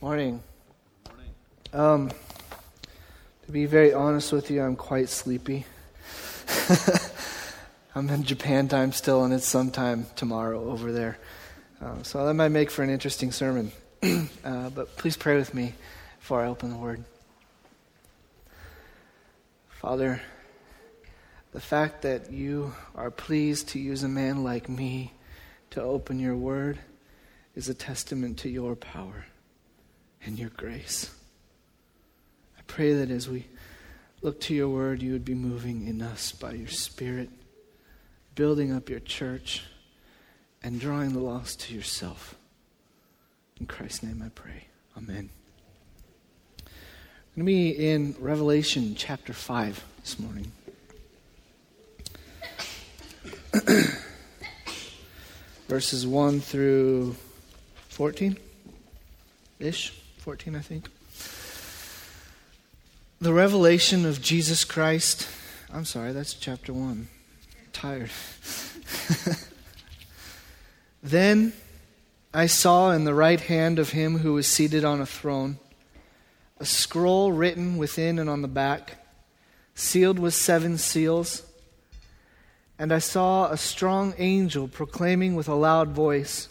Morning. Um, to be very honest with you, I'm quite sleepy. I'm in Japan time still, and it's sometime tomorrow over there. Uh, so that might make for an interesting sermon. uh, but please pray with me before I open the Word. Father, the fact that you are pleased to use a man like me to open your Word is a testament to your power and your grace. I pray that as we look to your word, you would be moving in us by your Spirit, building up your church, and drawing the lost to yourself. In Christ's name I pray. Amen. I'm going to be in Revelation chapter 5 this morning. Verses 1 through 14 ish. 14, I think. The revelation of Jesus Christ. I'm sorry, that's chapter 1. I'm tired. then I saw in the right hand of him who was seated on a throne a scroll written within and on the back, sealed with seven seals. And I saw a strong angel proclaiming with a loud voice,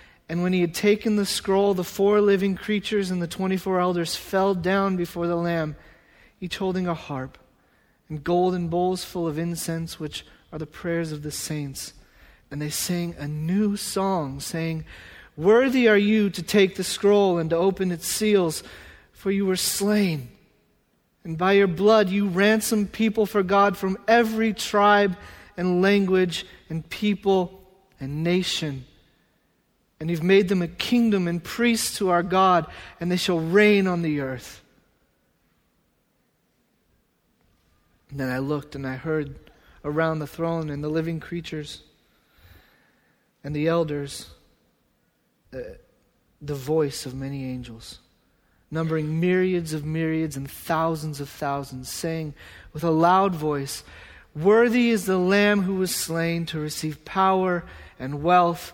And when he had taken the scroll, the four living creatures and the 24 elders fell down before the Lamb, each holding a harp and golden bowls full of incense, which are the prayers of the saints. And they sang a new song, saying, Worthy are you to take the scroll and to open its seals, for you were slain. And by your blood you ransomed people for God from every tribe and language and people and nation and you've made them a kingdom and priests to our God, and they shall reign on the earth. And then I looked and I heard around the throne and the living creatures and the elders uh, the voice of many angels, numbering myriads of myriads and thousands of thousands, saying with a loud voice, Worthy is the Lamb who was slain to receive power and wealth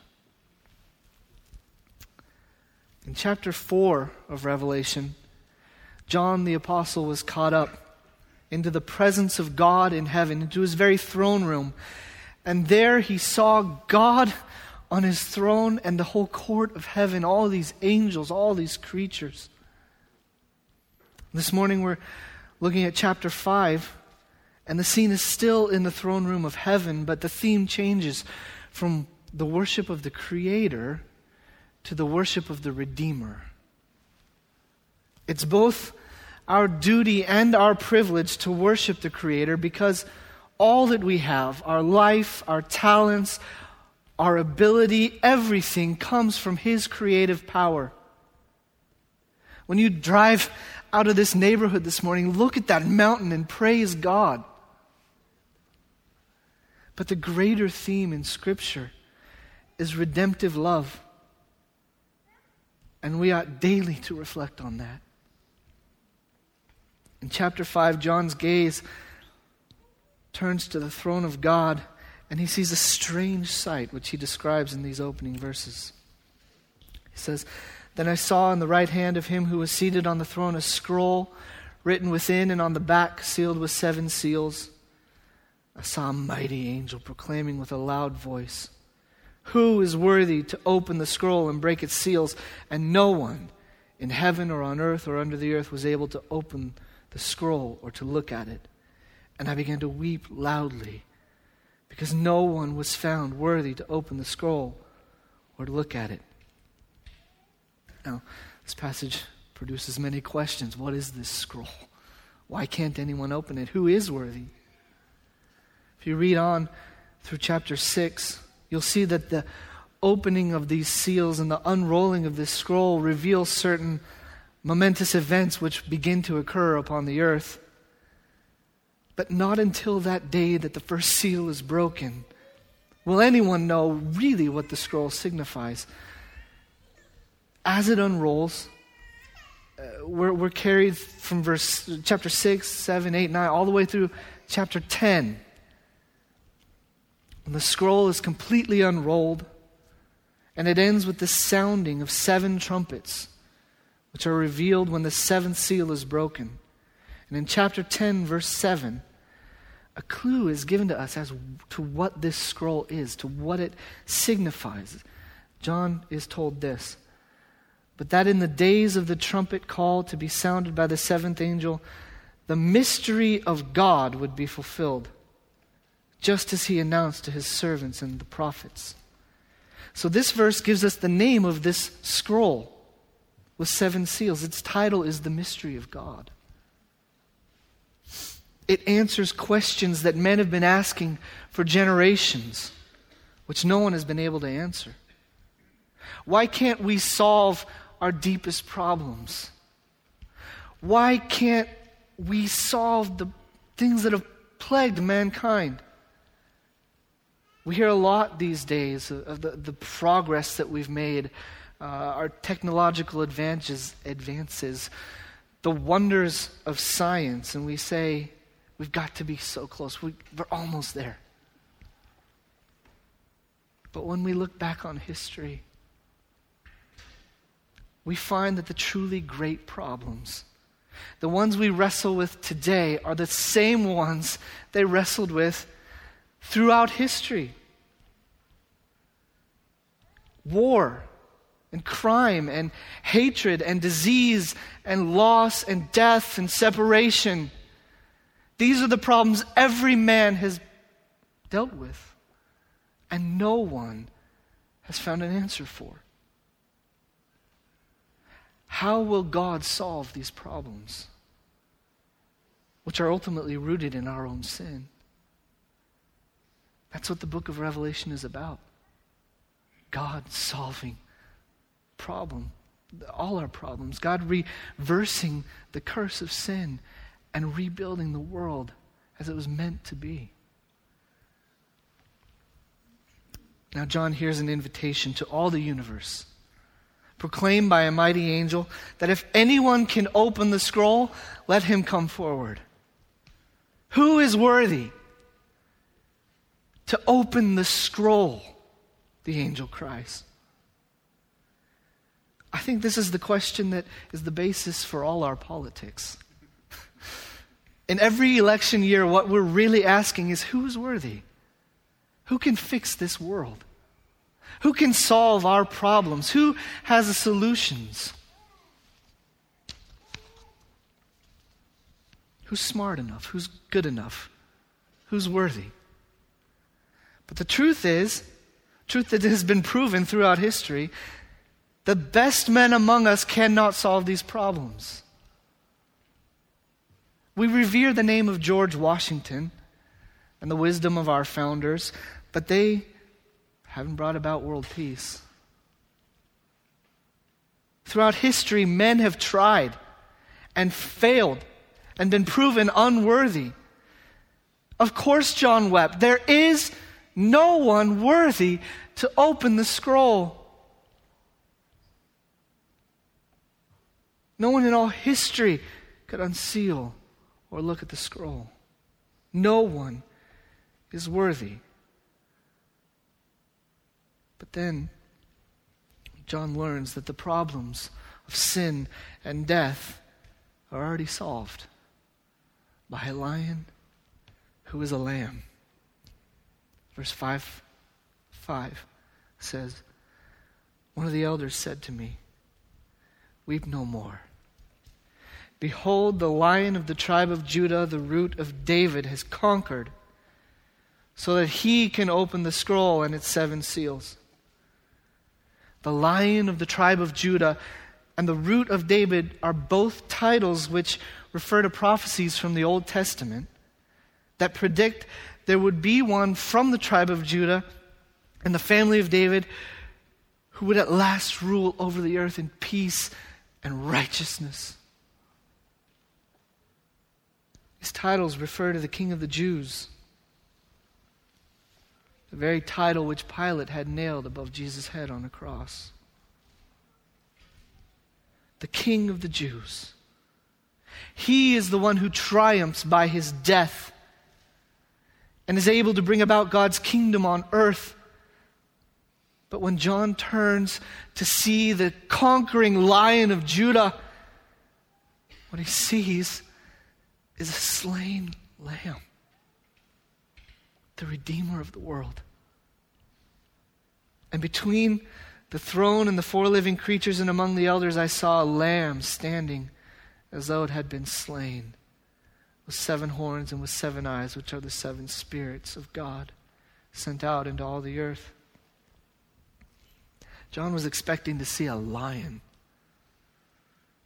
In chapter 4 of Revelation, John the Apostle was caught up into the presence of God in heaven, into his very throne room. And there he saw God on his throne and the whole court of heaven, all these angels, all these creatures. This morning we're looking at chapter 5, and the scene is still in the throne room of heaven, but the theme changes from the worship of the Creator to the worship of the Redeemer. It's both our duty and our privilege to worship the Creator because all that we have, our life, our talents, our ability, everything comes from His creative power. When you drive out of this neighborhood this morning, look at that mountain and praise God. But the greater theme in Scripture is redemptive love. And we ought daily to reflect on that. In chapter 5, John's gaze turns to the throne of God and he sees a strange sight, which he describes in these opening verses. He says, Then I saw in the right hand of him who was seated on the throne a scroll written within and on the back, sealed with seven seals. I saw a mighty angel proclaiming with a loud voice, Who is worthy to open the scroll and break its seals? And no one in heaven or on earth or under the earth was able to open the scroll or to look at it. And I began to weep loudly because no one was found worthy to open the scroll or to look at it. Now, this passage produces many questions. What is this scroll? Why can't anyone open it? Who is worthy? If you read on through chapter 6, you'll see that the opening of these seals and the unrolling of this scroll reveals certain momentous events which begin to occur upon the earth. But not until that day that the first seal is broken will anyone know really what the scroll signifies. As it unrolls, uh, we're, we're carried from verse chapter 6, 7, 8, 9, all the way through chapter 10. And the scroll is completely unrolled, and it ends with the sounding of seven trumpets, which are revealed when the seventh seal is broken. And in chapter 10, verse 7, a clue is given to us as to what this scroll is, to what it signifies. John is told this But that in the days of the trumpet call to be sounded by the seventh angel, the mystery of God would be fulfilled just as he announced to his servants and the prophets. So, this verse gives us the name of this scroll with seven seals. Its title is The Mystery of God. It answers questions that men have been asking for generations, which no one has been able to answer. Why can't we solve our deepest problems? Why can't we solve the things that have plagued mankind? We hear a lot these days of the, the progress that we've made, uh, our technological advances, advances, the wonders of science, and we say, we've got to be so close. We, we're almost there. But when we look back on history, we find that the truly great problems, the ones we wrestle with today, are the same ones they wrestled with throughout history war and crime and hatred and disease and loss and death and separation. These are the problems every man has dealt with, and no one has found an answer for. How will God solve these problems, which are ultimately rooted in our own sin? That's what the book of Revelation is about. God solving problem, all our problems. God reversing the curse of sin and rebuilding the world as it was meant to be. Now, John hears an invitation to all the universe, proclaimed by a mighty angel, that if anyone can open the scroll, let him come forward. Who is worthy? To open the scroll, the angel cries. I think this is the question that is the basis for all our politics. In every election year, what we're really asking is who is worthy? Who can fix this world? Who can solve our problems? Who has the solutions? Who's smart enough? Who's good enough? Who's worthy? But the truth is, truth that has been proven throughout history, the best men among us cannot solve these problems. We revere the name of George Washington and the wisdom of our founders, but they haven't brought about world peace. Throughout history, men have tried and failed and been proven unworthy. Of course, John wept. There is no one worthy to open the scroll. No one in all history could unseal or look at the scroll. No one is worthy. But then, John learns that the problems of sin and death are already solved by a lion who is a lamb. Verse 5, 5 says, One of the elders said to me, Weep no more. Behold, the lion of the tribe of Judah, the root of David, has conquered, so that he can open the scroll and its seven seals. The lion of the tribe of Judah and the root of David are both titles which refer to prophecies from the Old Testament that predict there would be one from the tribe of Judah and the family of David who would at last rule over the earth in peace and righteousness. These titles refer to the King of the Jews, the very title which Pilate had nailed above Jesus' head on a cross. The King of the Jews. He is the one who triumphs by his death and is able to bring about God's kingdom on earth. But when John turns to see the conquering lion of Judah, what he sees is a slain lamb, the Redeemer of the world. And between the throne and the four living creatures and among the elders, I saw a lamb standing as though it had been slain, with seven horns and with seven eyes, which are the seven spirits of God sent out into all the earth. John was expecting to see a lion.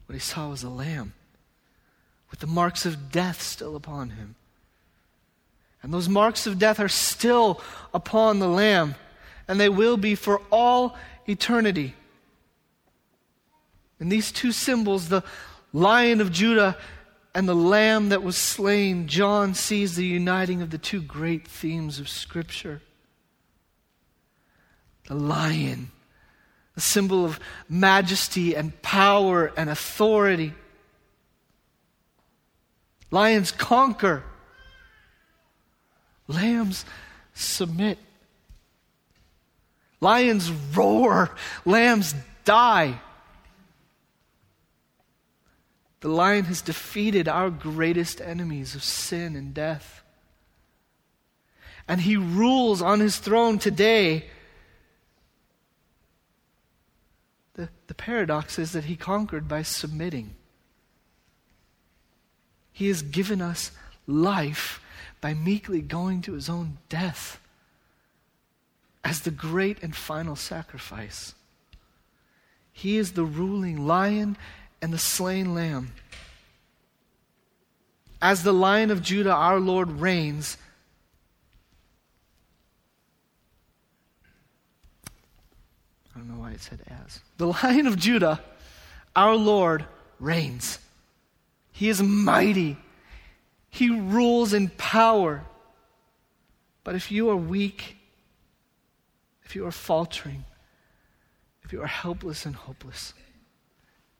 What he saw was a lamb with the marks of death still upon him. And those marks of death are still upon the lamb, and they will be for all eternity. And these two symbols, the lion of Judah and the lamb that was slain, John sees the uniting of the two great themes of Scripture. The lion, a symbol of majesty and power and authority. Lions conquer, lambs submit. Lions roar, lambs die. The lion has defeated our greatest enemies of sin and death. And he rules on his throne today. The, the paradox is that he conquered by submitting. He has given us life by meekly going to his own death as the great and final sacrifice. He is the ruling lion and the slain lamb. As the lion of Judah, our Lord reigns. I don't know why it said as. The lion of Judah, our Lord, reigns. He is mighty. He rules in power. But if you are weak, if you are faltering, if you are helpless and hopeless,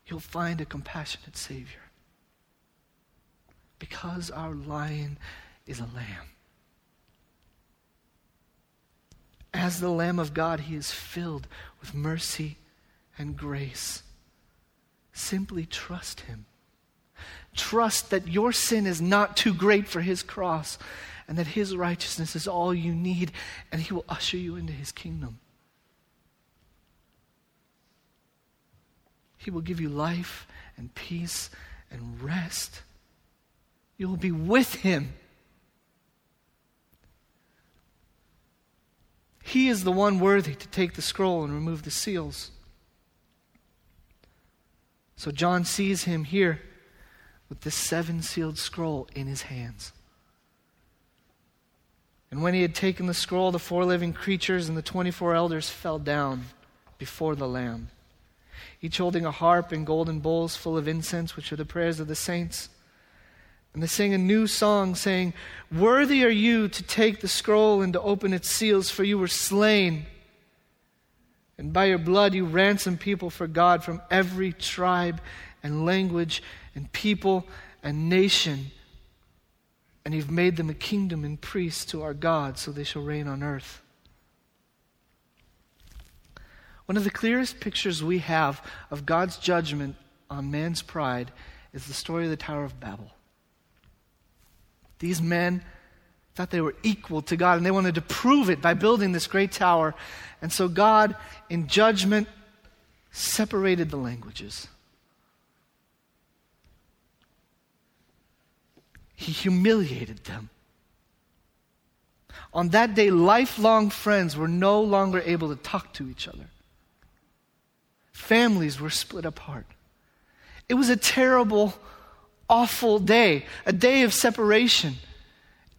you'll find a compassionate Savior. Because our lion is a lamb. As the Lamb of God, he is filled with mercy and grace. Simply trust him. Trust that your sin is not too great for his cross and that his righteousness is all you need, and he will usher you into his kingdom. He will give you life and peace and rest. You will be with Him. He is the one worthy to take the scroll and remove the seals. So John sees him here with the seven sealed scroll in his hands. And when he had taken the scroll, the four living creatures and the 24 elders fell down before the Lamb each holding a harp and golden bowls full of incense, which are the prayers of the saints. And they sing a new song, saying, Worthy are you to take the scroll and to open its seals, for you were slain. And by your blood you ransomed people for God from every tribe and language and people and nation. and you've made them a kingdom and priests to our God, so they shall reign on earth. One of the clearest pictures we have of God's judgment on man's pride is the story of the Tower of Babel. These men thought they were equal to God, and they wanted to prove it by building this great tower. And so God, in judgment, separated the languages. He humiliated them. On that day, lifelong friends were no longer able to talk to each other. Families were split apart. It was a terrible, awful day, a day of separation.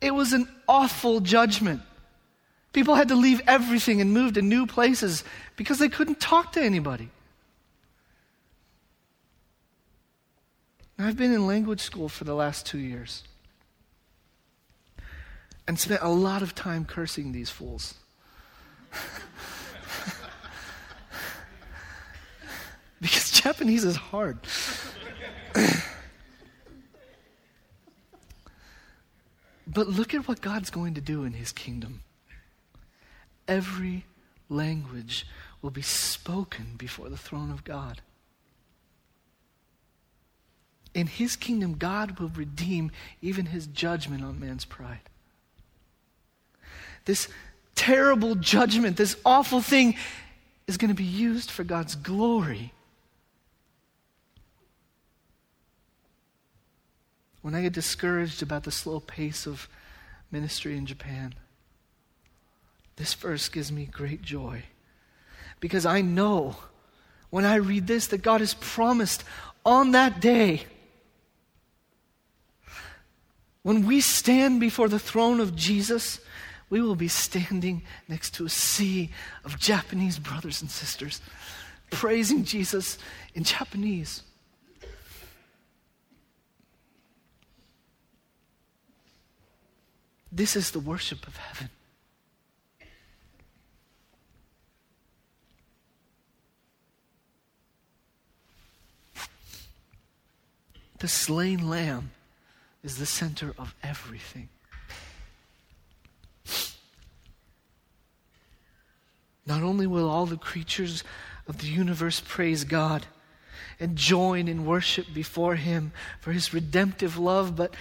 It was an awful judgment. People had to leave everything and move to new places because they couldn't talk to anybody. I've been in language school for the last two years and spent a lot of time cursing these fools. because Japanese is hard. but look at what God's going to do in his kingdom. Every language will be spoken before the throne of God. In his kingdom, God will redeem even his judgment on man's pride. This terrible judgment, this awful thing, is going to be used for God's glory. When I get discouraged about the slow pace of ministry in Japan, this verse gives me great joy. Because I know when I read this that God has promised on that day, when we stand before the throne of Jesus, we will be standing next to a sea of Japanese brothers and sisters, praising Jesus in Japanese. This is the worship of heaven. The slain lamb is the center of everything. Not only will all the creatures of the universe praise God and join in worship before Him for His redemptive love, but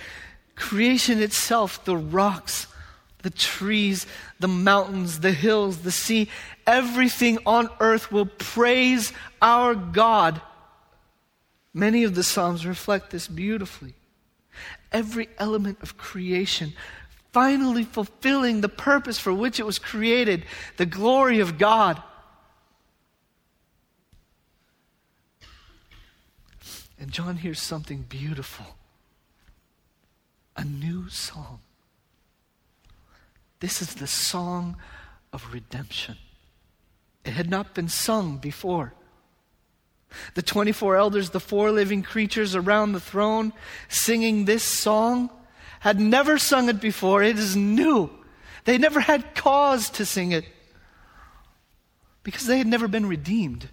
creation itself, the rocks, the trees, the mountains, the hills, the sea, everything on earth will praise our God. Many of the Psalms reflect this beautifully. Every element of creation finally fulfilling the purpose for which it was created, the glory of God. And John hears something beautiful a new song. This is the song of redemption. It had not been sung before. The 24 elders, the four living creatures around the throne, singing this song, had never sung it before. It is new. They never had cause to sing it because they had never been redeemed.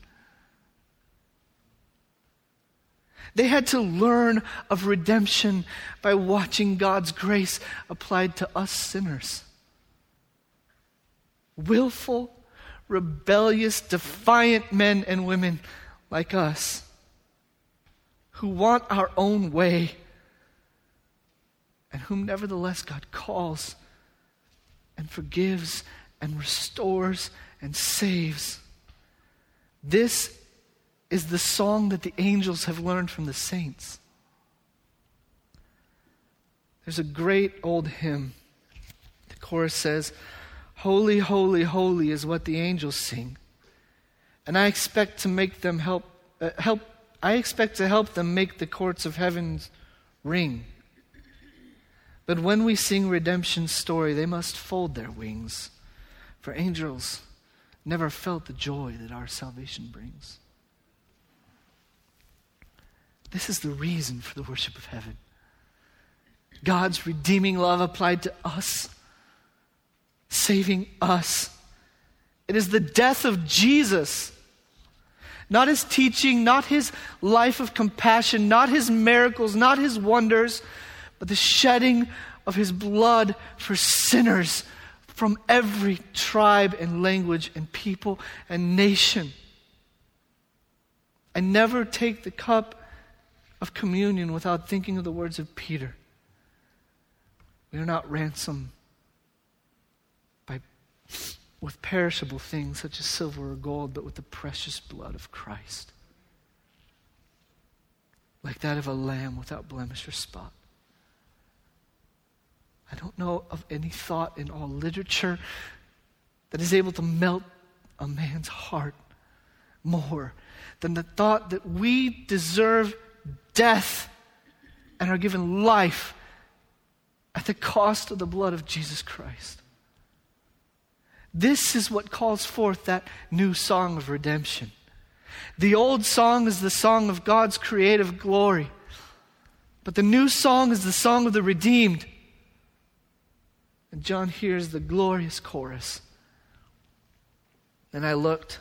They had to learn of redemption by watching God's grace applied to us sinners. Willful, rebellious, defiant men and women like us who want our own way and whom nevertheless God calls and forgives and restores and saves. This is the song that the angels have learned from the saints. There's a great old hymn. The chorus says, Holy, holy, holy is what the angels sing. And I expect to make them help, uh, help I expect to help them make the courts of heaven ring. But when we sing redemption's story, they must fold their wings, for angels never felt the joy that our salvation brings. This is the reason for the worship of heaven. God's redeeming love applied to us, saving us. It is the death of Jesus, not his teaching, not his life of compassion, not his miracles, not his wonders, but the shedding of his blood for sinners from every tribe and language and people and nation. I never take the cup of communion without thinking of the words of Peter. We are not ransomed by, with perishable things such as silver or gold, but with the precious blood of Christ, like that of a lamb without blemish or spot. I don't know of any thought in all literature that is able to melt a man's heart more than the thought that we deserve death and are given life at the cost of the blood of Jesus Christ. This is what calls forth that new song of redemption. The old song is the song of God's creative glory, but the new song is the song of the redeemed. And John hears the glorious chorus. And I looked,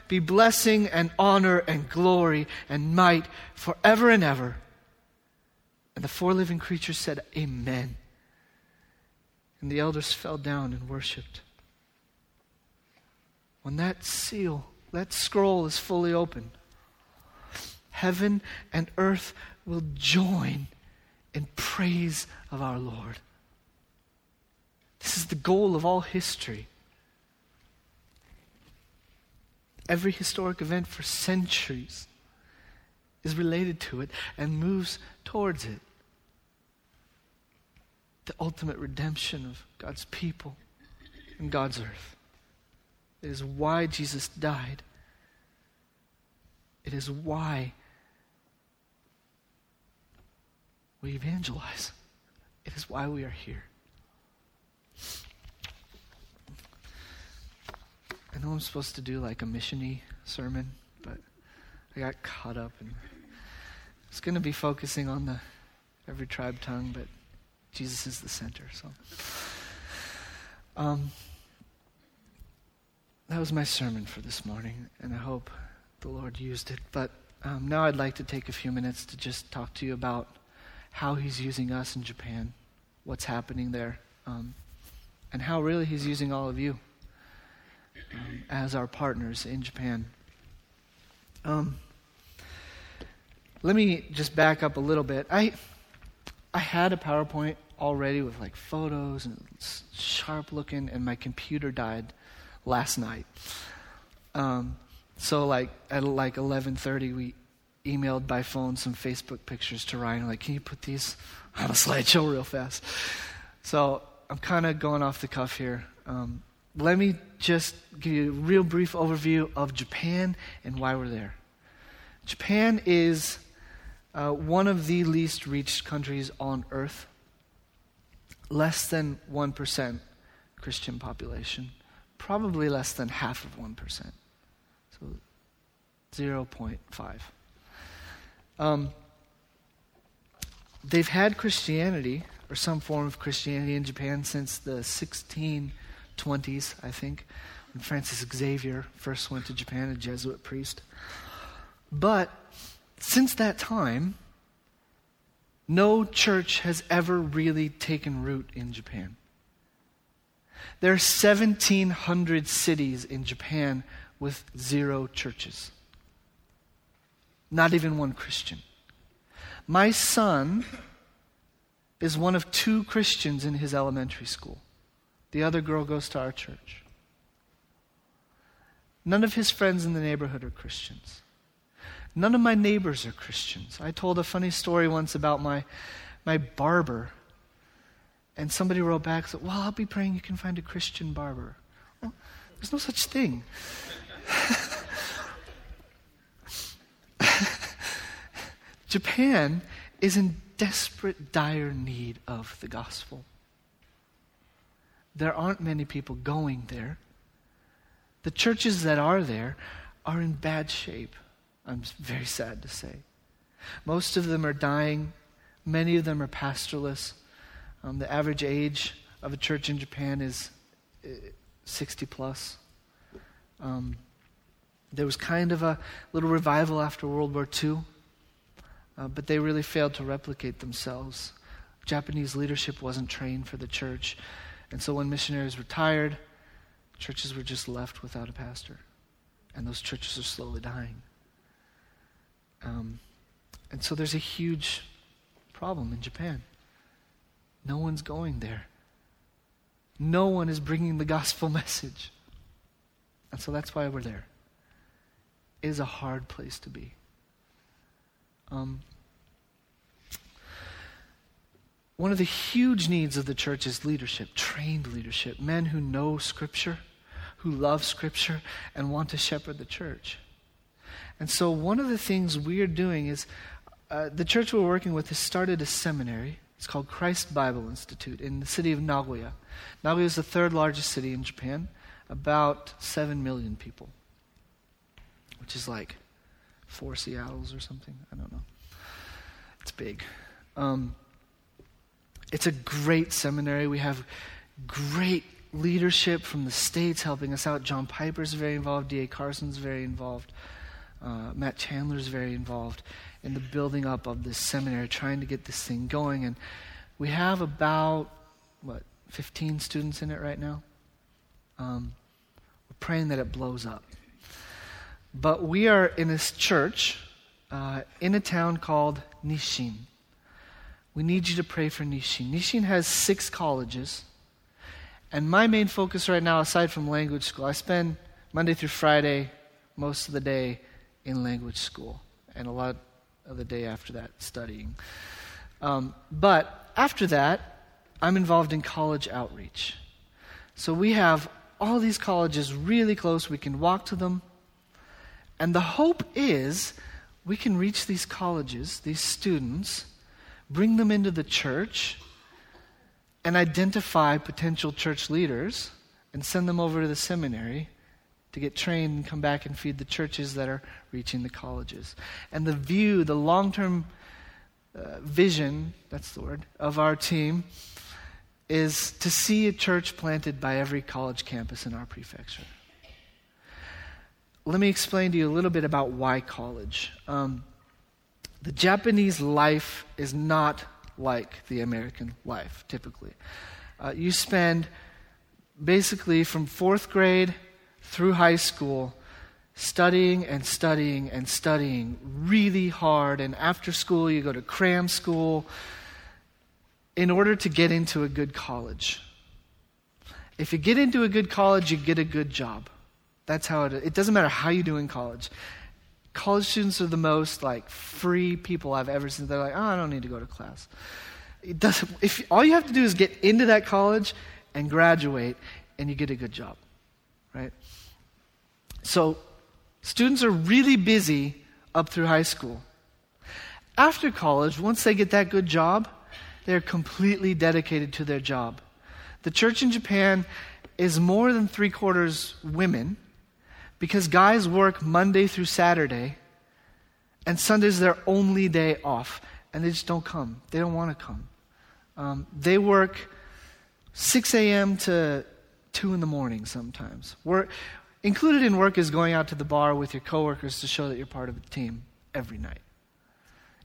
be blessing and honor and glory and might forever and ever. And the four living creatures said, Amen. And the elders fell down and worshiped. When that seal, that scroll is fully opened, heaven and earth will join in praise of our Lord. This is the goal of all history. Every historic event for centuries is related to it and moves towards it. The ultimate redemption of God's people and God's earth. It is why Jesus died. It is why we evangelize. It is why we are here. I know I'm supposed to do like a missiony sermon, but I got caught up and it's going to be focusing on the every tribe tongue, but Jesus is the center. So, um, that was my sermon for this morning, and I hope the Lord used it. But um, now I'd like to take a few minutes to just talk to you about how he's using us in Japan, what's happening there, um, and how really he's using all of you as our partners in Japan. Um, let me just back up a little bit. I, I had a PowerPoint already with like photos and sharp looking, and my computer died last night. Um, so like at like 11:30, we emailed by phone some Facebook pictures to Ryan. Like, can you put these on a slideshow real fast? So I'm kind of going off the cuff here. Um, let me just give you a real brief overview of Japan and why we're there. Japan is uh, one of the least reached countries on earth. Less than 1% Christian population. Probably less than half of 1%. So 0.5. Um, they've had Christianity, or some form of Christianity in Japan since the 1620s, I think, when Francis Xavier first went to Japan, a Jesuit priest. But since that time, no church has ever really taken root in Japan. There are 1,700 cities in Japan with zero churches. Not even one Christian. My son is one of two Christians in his elementary school. The other girl goes to our church. None of his friends in the neighborhood are Christians. None of my neighbors are Christians. I told a funny story once about my, my barber. And somebody wrote back, said, Well, I'll be praying you can find a Christian barber. Well, there's no such thing. Japan is in desperate, dire need of the gospel. There aren't many people going there. The churches that are there are in bad shape, I'm very sad to say. Most of them are dying, many of them are pastorless. Um, the average age of a church in Japan is uh, 60 plus. Um, there was kind of a little revival after World War II, uh, but they really failed to replicate themselves. Japanese leadership wasn't trained for the church. And so when missionaries retired, churches were just left without a pastor. And those churches are slowly dying. Um, and so there's a huge problem in Japan. No one's going there. No one is bringing the gospel message. And so that's why we're there. It is a hard place to be. Um, one of the huge needs of the church is leadership, trained leadership, men who know Scripture, who love Scripture, and want to shepherd the church. And so, one of the things we're doing is uh, the church we're working with has started a seminary. It's called Christ Bible Institute in the city of Nagoya. Nagoya is the third largest city in Japan, about 7 million people which is like four Seattles or something. I don't know. It's big. Um, it's a great seminary. We have great leadership from the States helping us out. John Piper's very involved, D.A. Carson's very involved, uh, Matt Chandler's very involved in the building up of this seminary, trying to get this thing going. And we have about, what, 15 students in it right now? Um, we're praying that it blows up. But we are in this church uh, in a town called Nisshin. We need you to pray for Nisshin. Nisshin has six colleges. And my main focus right now, aside from language school, I spend Monday through Friday, most of the day in language school, and a lot of the day after that studying. Um, but after that, I'm involved in college outreach. So we have all these colleges really close. We can walk to them. And the hope is we can reach these colleges, these students, bring them into the church, and identify potential church leaders and send them over to the seminary to get trained and come back and feed the churches that are reaching the colleges. And the view, the long term uh, vision, that's the word, of our team is to see a church planted by every college campus in our prefecture let me explain to you a little bit about why college. Um, the Japanese life is not like the American life, typically. Uh, you spend basically from fourth grade through high school studying and studying and studying really hard, and after school, you go to cram school in order to get into a good college. If you get into a good college, you get a good job. That's how it It doesn't matter how you do in college. College students are the most like free people I've ever seen. They're like, oh, I don't need to go to class. It doesn't, if all you have to do is get into that college and graduate, and you get a good job, right? So students are really busy up through high school. After college, once they get that good job, they're completely dedicated to their job. The church in Japan is more than three quarters women because guys work Monday through Saturday, and Sunday's their only day off, and they just don't come. They don't want to come. Um, they work 6 a.m. to 2 in the morning sometimes. Work, included in work is going out to the bar with your coworkers to show that you're part of the team every night.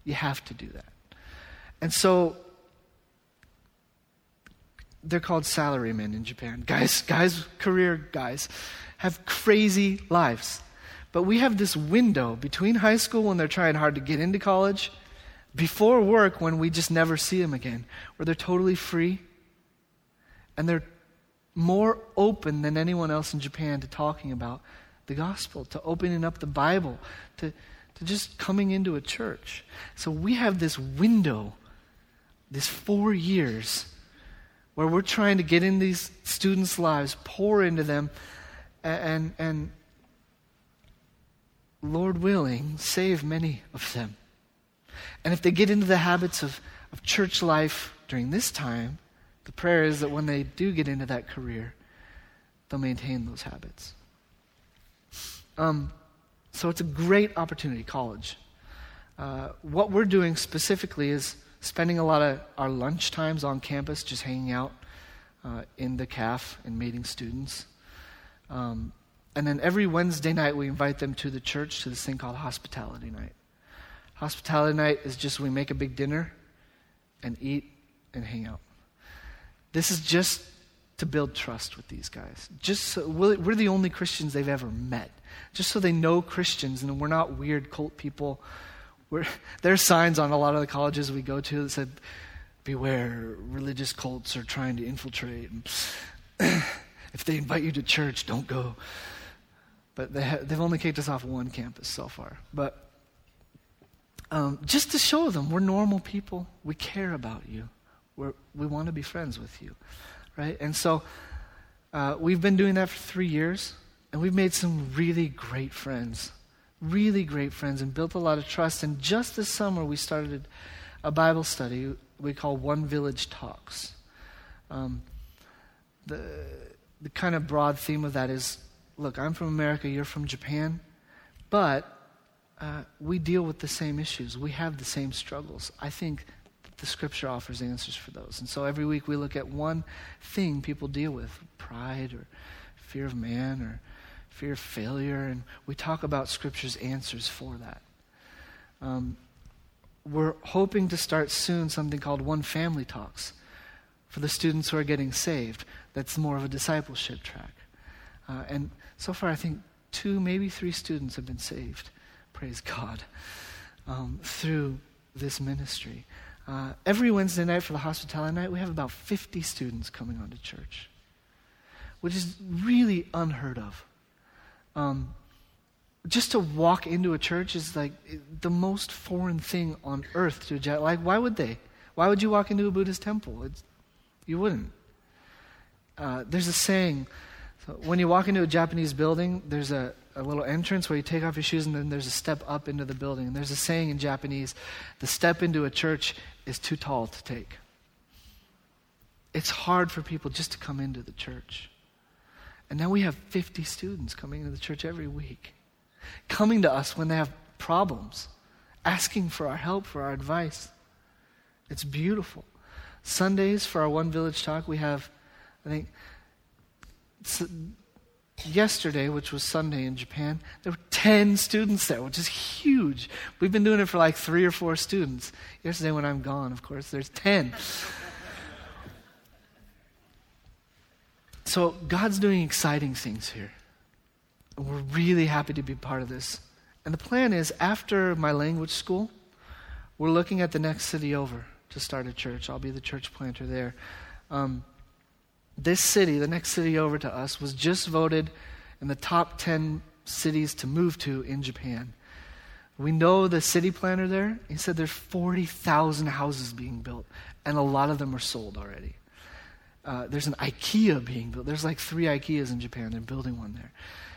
You have to do that. And so they're called salarymen in Japan. Guys, guys, career guys have crazy lives. But we have this window between high school when they're trying hard to get into college, before work when we just never see them again, where they're totally free and they're more open than anyone else in Japan to talking about the gospel, to opening up the Bible, to, to just coming into a church. So we have this window, this four years, where we're trying to get in these students' lives, pour into them, and, and Lord willing, save many of them. And if they get into the habits of, of church life during this time, the prayer is that when they do get into that career, they'll maintain those habits. Um, so it's a great opportunity, college. Uh, what we're doing specifically is spending a lot of our lunch times on campus just hanging out uh, in the CAF and meeting students. Um, and then every Wednesday night, we invite them to the church to this thing called hospitality night. Hospitality night is just we make a big dinner and eat and hang out. This is just to build trust with these guys. Just so, we're the only Christians they've ever met. Just so they know Christians and we're not weird cult people. We're, there are signs on a lot of the colleges we go to that said, Beware, religious cults are trying to infiltrate. if they invite you to church, don't go. But they ha- they've only kicked us off one campus so far. But um, just to show them we're normal people, we care about you, we're, we want to be friends with you right? And so uh, we've been doing that for three years, and we've made some really great friends, really great friends, and built a lot of trust. And just this summer, we started a Bible study we call One Village Talks. Um, the, the kind of broad theme of that is look, I'm from America, you're from Japan, but uh, we deal with the same issues. We have the same struggles. I think the scripture offers answers for those. And so every week we look at one thing people deal with pride or fear of man or fear of failure, and we talk about scripture's answers for that. Um, we're hoping to start soon something called One Family Talks for the students who are getting saved. That's more of a discipleship track. Uh, and so far, I think two, maybe three students have been saved. Praise God. Um, through this ministry. Uh, every Wednesday night for the hospitality night, we have about 50 students coming onto church, which is really unheard of. Um, just to walk into a church is like the most foreign thing on earth to a like why would they why would you walk into a buddhist temple it's, you wouldn't uh, there's a saying so when you walk into a japanese building there's a, a little entrance where you take off your shoes and then there's a step up into the building and there's a saying in japanese the step into a church is too tall to take. It's hard for people just to come into the church. And now we have 50 students coming into the church every week, coming to us when they have problems, asking for our help, for our advice. It's beautiful. Sundays for our One Village talk, we have, I think, yesterday, which was Sunday in Japan, there were 10 students there, which is huge. We've been doing it for like three or four students. Yesterday, when I'm gone, of course, there's 10. so, God's doing exciting things here. We're really happy to be part of this. And the plan is after my language school, we're looking at the next city over to start a church. I'll be the church planter there. Um, this city, the next city over to us, was just voted in the top 10 cities to move to in Japan. We know the city planner there. He said there's 40,000 houses being built, and a lot of them are sold already. Uh, there's an IKEA being built. There's like three IKEAs in Japan. They're building one there.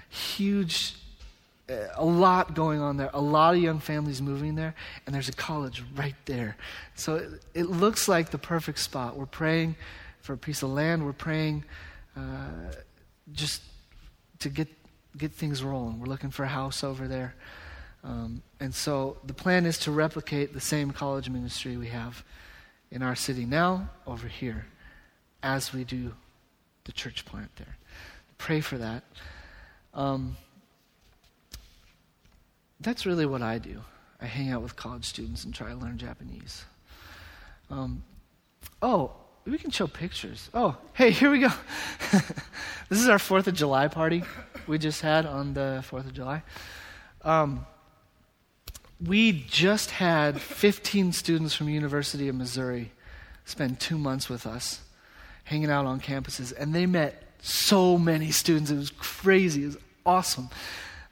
Huge, a lot going on there. A lot of young families moving there, and there's a college right there. So it, it looks like the perfect spot. We're praying for a piece of land. We're praying uh, just to get get things rolling. We're looking for a house over there. Um, and so the plan is to replicate the same college ministry we have in our city now over here as we do the church plant there. Pray for that. Um, that's really what I do. I hang out with college students and try to learn Japanese. Um, oh, we can show pictures. Oh, hey, here we go. this is our 4th of July party we just had on the 4th of July. Um, we just had 15 students from University of Missouri spend two months with us, hanging out on campuses, and they met so many students. It was crazy. It was awesome.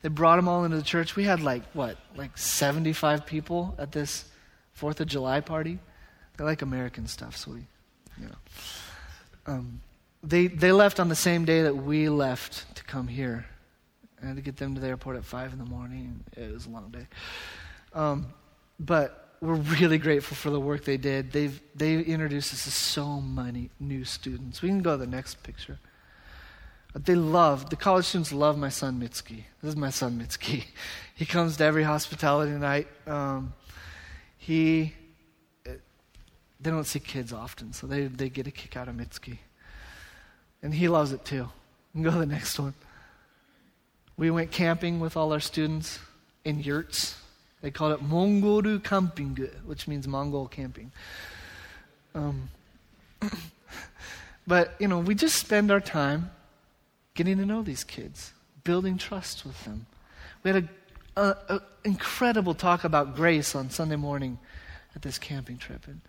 They brought them all into the church. We had like, what, like 75 people at this 4th of July party? They like American stuff, so we you know. Um, they, they left on the same day that we left to come here. I had to get them to the airport at 5 in the morning. It was a long day. Um, but we're really grateful for the work they did. They've they introduced us to so many new students. We can go to the next picture. They love the college students love my son Mitski. This is my son Mitski. He comes to every hospitality night. Um, he they don't see kids often, so they they get a kick out of Mitski, and he loves it too. We go to the next one. We went camping with all our students in yurts. They called it Mongoru Camping, which means Mongol camping. Um, but, you know, we just spend our time getting to know these kids, building trust with them. We had an incredible talk about grace on Sunday morning at this camping trip. And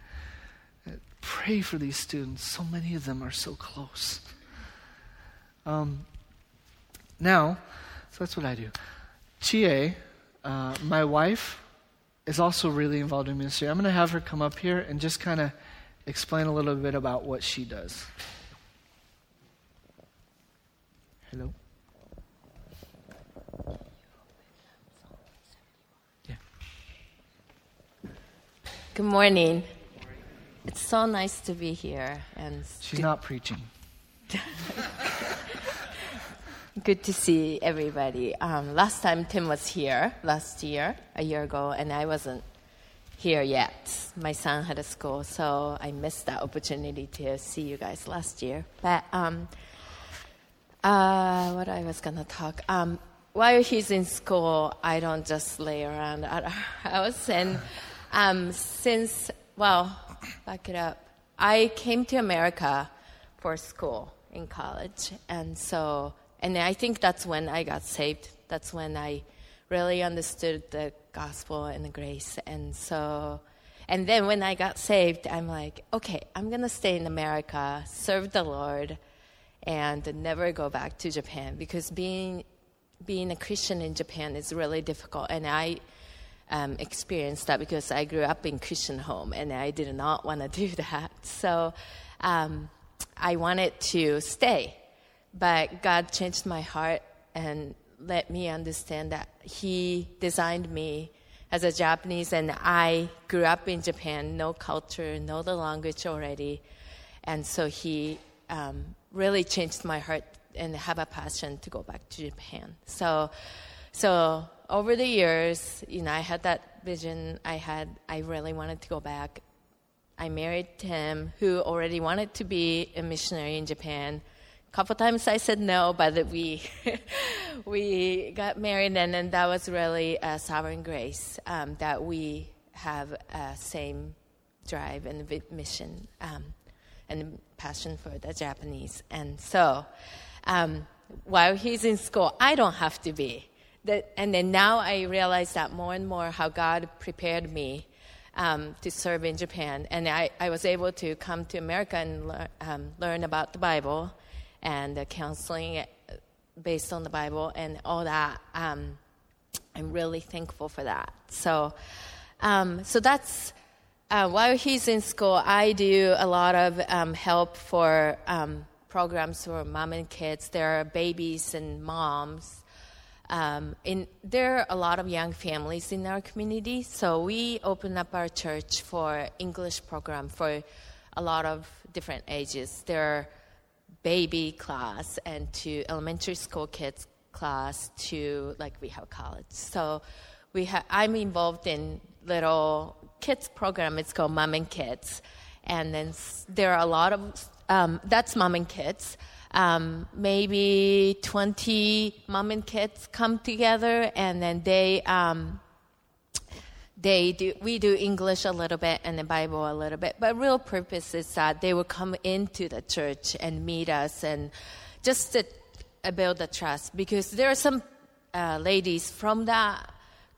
uh, pray for these students. So many of them are so close. Um, now, so that's what I do. Chie, uh, my wife, is also really involved in ministry. I'm going to have her come up here and just kind of explain a little bit about what she does. Hello? Yeah. Good morning. It's so nice to be here and She's not preaching. Good to see everybody. Um, last time Tim was here, last year, a year ago, and I wasn't here yet. My son had a school, so I missed that opportunity to see you guys last year. But um, uh, what I was gonna talk. Um, while he's in school, I don't just lay around at our house. And um, since, well, back it up. I came to America for school in college, and so and I think that's when I got saved. That's when I really understood the gospel and the grace. And so, and then when I got saved, I'm like, okay, I'm to stay in America, serve the Lord, and never go back to Japan because being, being a Christian in Japan is really difficult. And I um, experienced that because I grew up in Christian home and I did not want to do that. So um, I wanted to stay but God changed my heart and let me understand that He designed me as a Japanese, and I grew up in Japan, know culture, know the language already, and so He um, really changed my heart and have a passion to go back to Japan. So, so over the years, you know, I had that vision. I had, I really wanted to go back. I married Tim, who already wanted to be a missionary in Japan A couple times I said no, but we we got married, and, and that was really a sovereign grace um, that we have a same drive and mission um, and passion for the Japanese. And so, um, while he's in school, I don't have to be. That, and then now I realize that more and more how God prepared me um, to serve in Japan. And I, I was able to come to America and lear, um, learn about the Bible and counseling based on the Bible and all that. Um, I'm really thankful for that. So, um, so that's uh, while he's in school, I do a lot of um, help for um, programs for mom and kids. There are babies and moms. Um, in, there are a lot of young families in our community, so we open up our church for English program for a lot of different ages. There are baby class and to elementary school kids class to like we have college. So we have I'm involved in little kids program. It's called Mom and Kids, and then there are a lot of um, that's Mom and Kids. Um, maybe 20 mom and kids come together and then they um, they do we do english a little bit and the bible a little bit but real purpose is that they will come into the church and meet us and just to uh, build the trust because there are some uh, ladies from that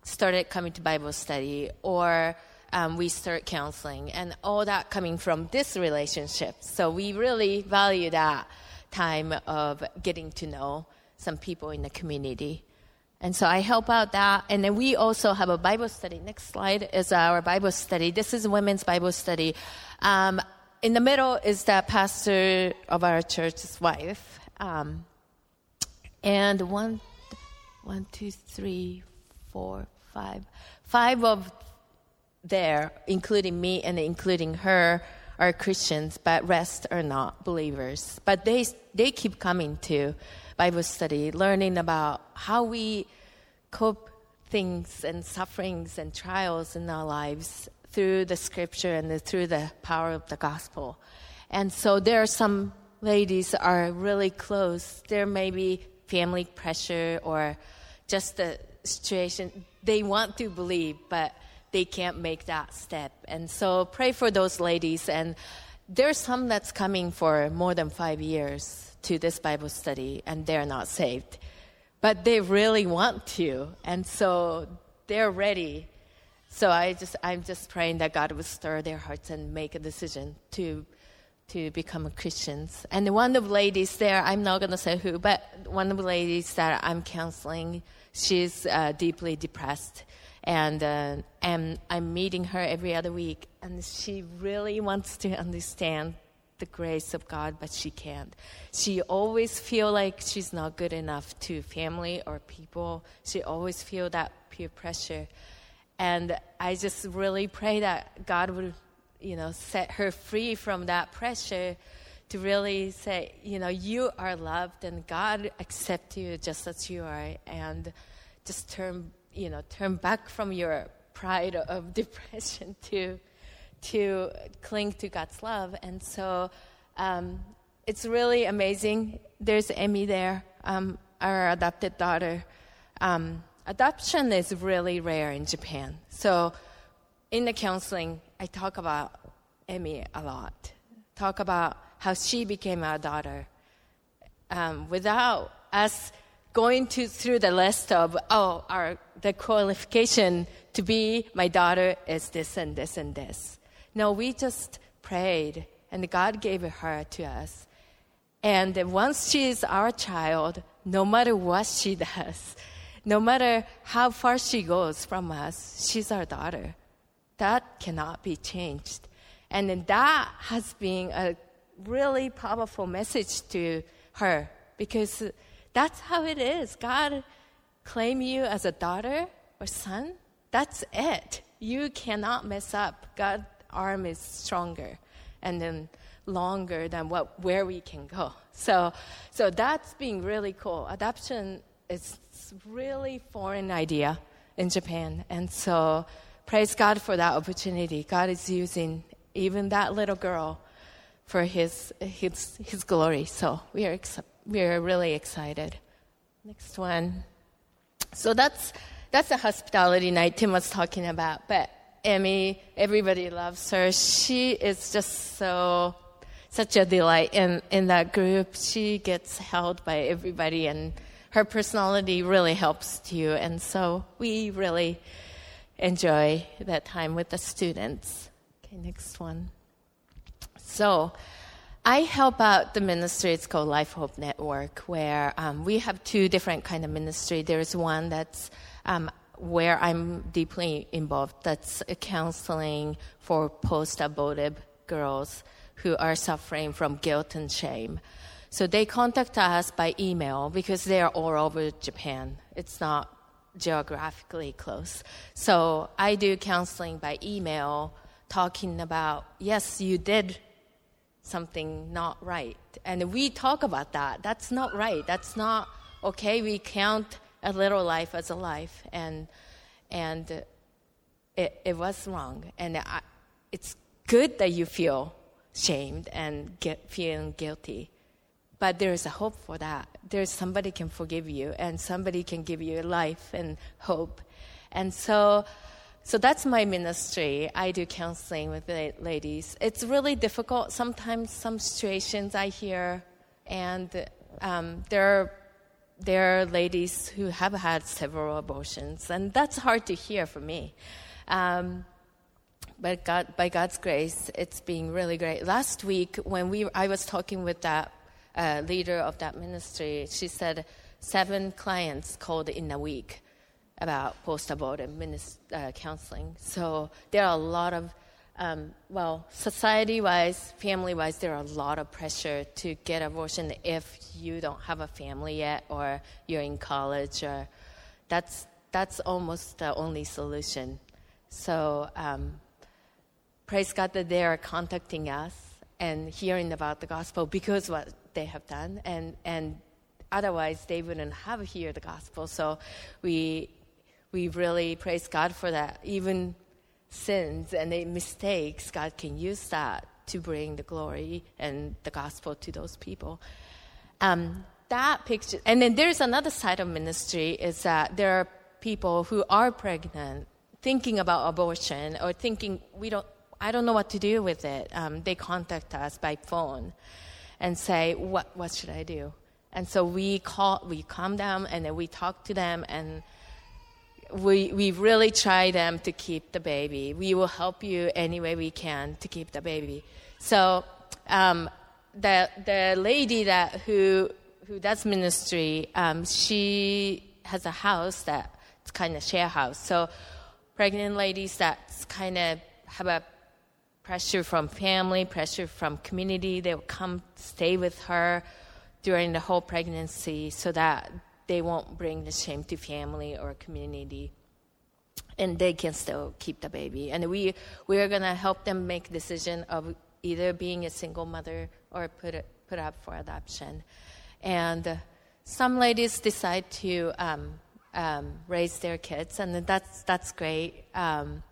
started coming to bible study or um, we start counseling and all that coming from this relationship so we really value that time of getting to know some people in the community and so I help out that. And then we also have a Bible study. Next slide is our Bible study. This is women's Bible study. Um, in the middle is the pastor of our church's wife. Um, and one, one, two, three, four, five, five of there, including me and including her, are Christians, but rest are not believers. But they they keep coming to Bible study, learning about how we cope things and sufferings and trials in our lives through the scripture and the, through the power of the gospel. And so there are some ladies are really close. There may be family pressure or just the situation. They want to believe, but they can't make that step. And so pray for those ladies. And there's some that's coming for more than five years to this Bible study, and they're not saved. But they really want to. And so they're ready. So I just, I'm just praying that God would stir their hearts and make a decision to to become Christians. And one of the ladies there, I'm not going to say who, but one of the ladies that I'm counseling, she's uh, deeply depressed. And, uh, and I'm meeting her every other week. And she really wants to understand the grace of God, but she can't. She always feel like she's not good enough to family or people. She always feel that peer pressure. And I just really pray that God would you know, set her free from that pressure to really say, you know, you are loved and God accepts you just as you are, and just turn, you know, turn back from your pride of depression to to cling to God's love. And so um, it's really amazing. There's Emmy there, um, our adopted daughter. Um, adoption is really rare in Japan. So in the counseling, I talk about Emmy a lot. Talk about how she became our daughter. Um, without us going to, through the list of, oh, our, the qualification to be my daughter is this and this and this. No, we just prayed and God gave her to us. And once she is our child, no matter what she does, no matter how far she goes from us, she's our daughter. That cannot be changed. And that has been a really powerful message to her because that's how it is. God claim you as a daughter or son. That's it. You cannot mess up. God's arm is stronger and then longer than what where we can go. So so that's been really cool. Adoption is really foreign idea in Japan. And so praise God for that opportunity. God is using even that little girl for his, his, his glory. So we are, we are really excited. Next one. So that's, that's the hospitality night Tim was talking about. But Emmy, everybody loves her. She is just so, such a delight in, in that group. She gets held by everybody and her personality really helps you. And so we really enjoy that time with the students. Okay, next one. So, I help out the ministry. It's called Life Hope Network, where um, we have two different kind of ministry. There's one that's um, where I'm deeply involved. That's counseling for post-abortive girls who are suffering from guilt and shame. So they contact us by email because they are all over Japan. It's not geographically close. So I do counseling by email talking about, yes, you did something not right. And we talk about that. That's not right. That's not okay. We count a little life as a life. And, and it, it was wrong. And I, it's good that you feel shamed and get, feeling guilty. But there is a hope for that. There's somebody can forgive you and somebody can give you life and hope. And so so that's my ministry. I do counseling with the ladies. It's really difficult. Sometimes some situations I hear, and um, there are there are ladies who have had several abortions, and that's hard to hear for me. Um, but God, by God's grace, it's been really great. Last week, when we, I was talking with that uh, leader of that ministry, she said seven clients called in a week about post-abortive uh, counseling. So there are a lot of, um, well, society-wise, family-wise, there are a lot of pressure to get abortion if you don't have a family yet or you're in college or that's that's almost the only solution. So um, praise God that they are contacting us and hearing about the gospel because what they have done, and and otherwise they wouldn't have heard the gospel. So we we really praise God for that. Even sins and mistakes, God can use that to bring the glory and the gospel to those people. Um, that picture, and then there's another side of ministry is that there are people who are pregnant, thinking about abortion or thinking we don't, I don't know what to do with it. Um, they contact us by phone and say, what, what should I do? And so we call, we calm down and then we talk to them and we, we really try them to keep the baby. We will help you any way we can to keep the baby. So um, the the lady that who who does ministry, um, she has a house that's kind of share house. So pregnant ladies that kind of have a pressure from family, pressure from community, they will come stay with her during the whole pregnancy so that they won't bring the shame to family or community. And they can still keep the baby. And we we are going to help them make decision of either being a single mother or put it, put up for adoption. And some ladies decide to um, um, raise their kids and that's that's great um,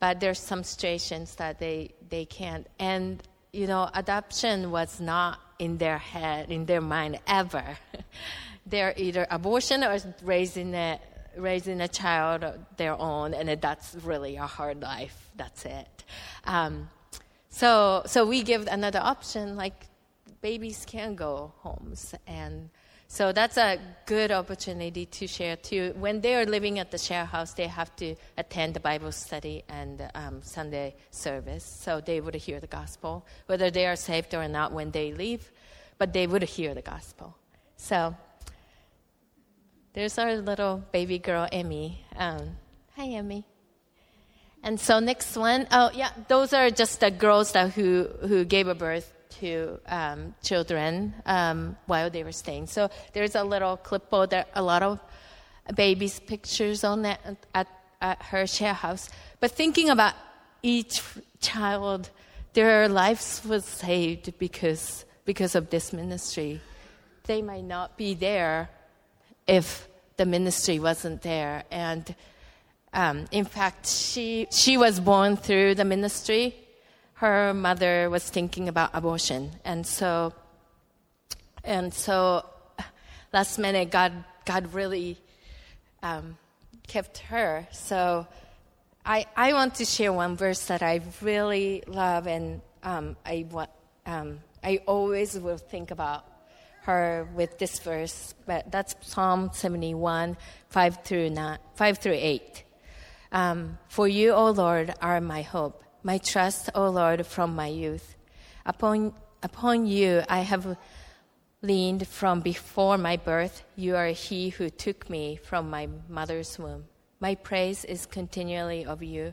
but there's some situations that they they can't. And you know adoption was not in their head in their mind ever they're either abortion or raising a raising a child their own, and that's really a hard life. That's it. Um, so so we give another option, like babies can go homes, and so that's a good opportunity to share too. When they are living at the share house, they have to attend the Bible study and um, Sunday service, so they would hear the gospel, whether they are saved or not when they leave, but they would hear the gospel. So there's our little baby girl, Emmy. Um, hi, Emmy. And so next one, oh yeah, those are just the girls that who who gave a birth to um, children um, while they were staying. So there's a little clipboard, there a lot of babies' pictures on that at, at her share house. But thinking about each child, their lives was saved because because of this ministry. They might not be there if the ministry wasn't there. And um, in fact, she, she was born through the ministry. Her mother was thinking about abortion. And so, and so last minute, God, God really um, kept her. So I, I want to share one verse that I really love and um, I, um, I always will think about her with this verse, but that's Psalm 71, 5 through, 9, 5 through 8. Um, For you, O Lord, are my hope, my trust, O Lord, from my youth. Upon, upon you I have leaned from before my birth. You are he who took me from my mother's womb. My praise is continually of you.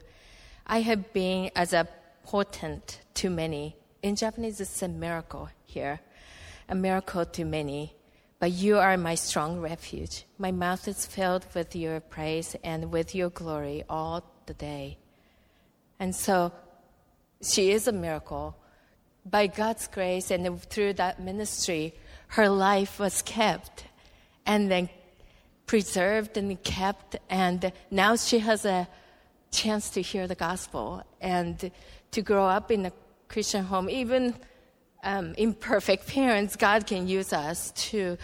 I have been as a portent to many. In Japanese, it's a miracle here a miracle to many, but you are my strong refuge. My mouth is filled with your praise and with your glory all the day. And so she is a miracle. By God's grace and through that ministry, her life was kept and then preserved and kept. And now she has a chance to hear the gospel and to grow up in a Christian home, even um, imperfect parents, God can use us to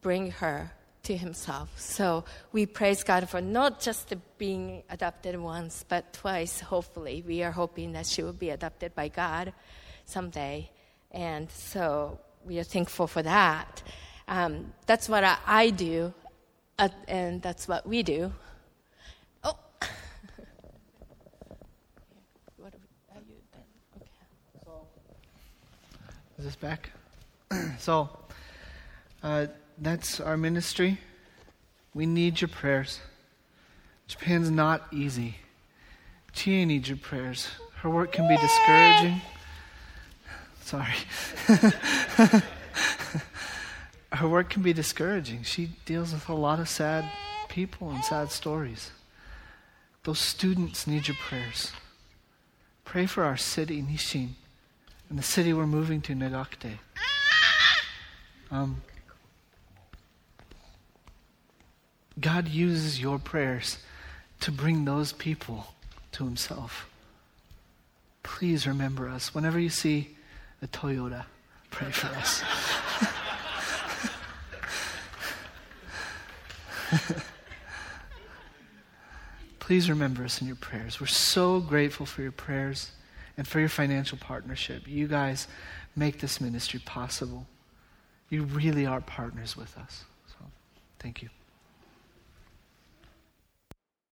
bring her to Himself. So we praise God for not just being adopted once, but twice, hopefully. We are hoping that she will be adopted by God someday. And so we are thankful for that. Um, that's what I, I do, uh, and that's what we do. Is this back? so, uh, that's our ministry. We need your prayers. Japan's not easy. Chie needs your prayers. Her work can be discouraging. Sorry. Her work can be discouraging. She deals with a lot of sad people and sad stories. Those students need your prayers. Pray for our city, Nisshin, and the city we're moving to, Nagakute. Um, God uses your prayers to bring those people to Himself. Please remember us. Whenever you see a Toyota, pray for us. Please remember us in your prayers. We're so grateful for your prayers and for your financial partnership. You guys make this ministry possible. You really are partners with us. So, thank you.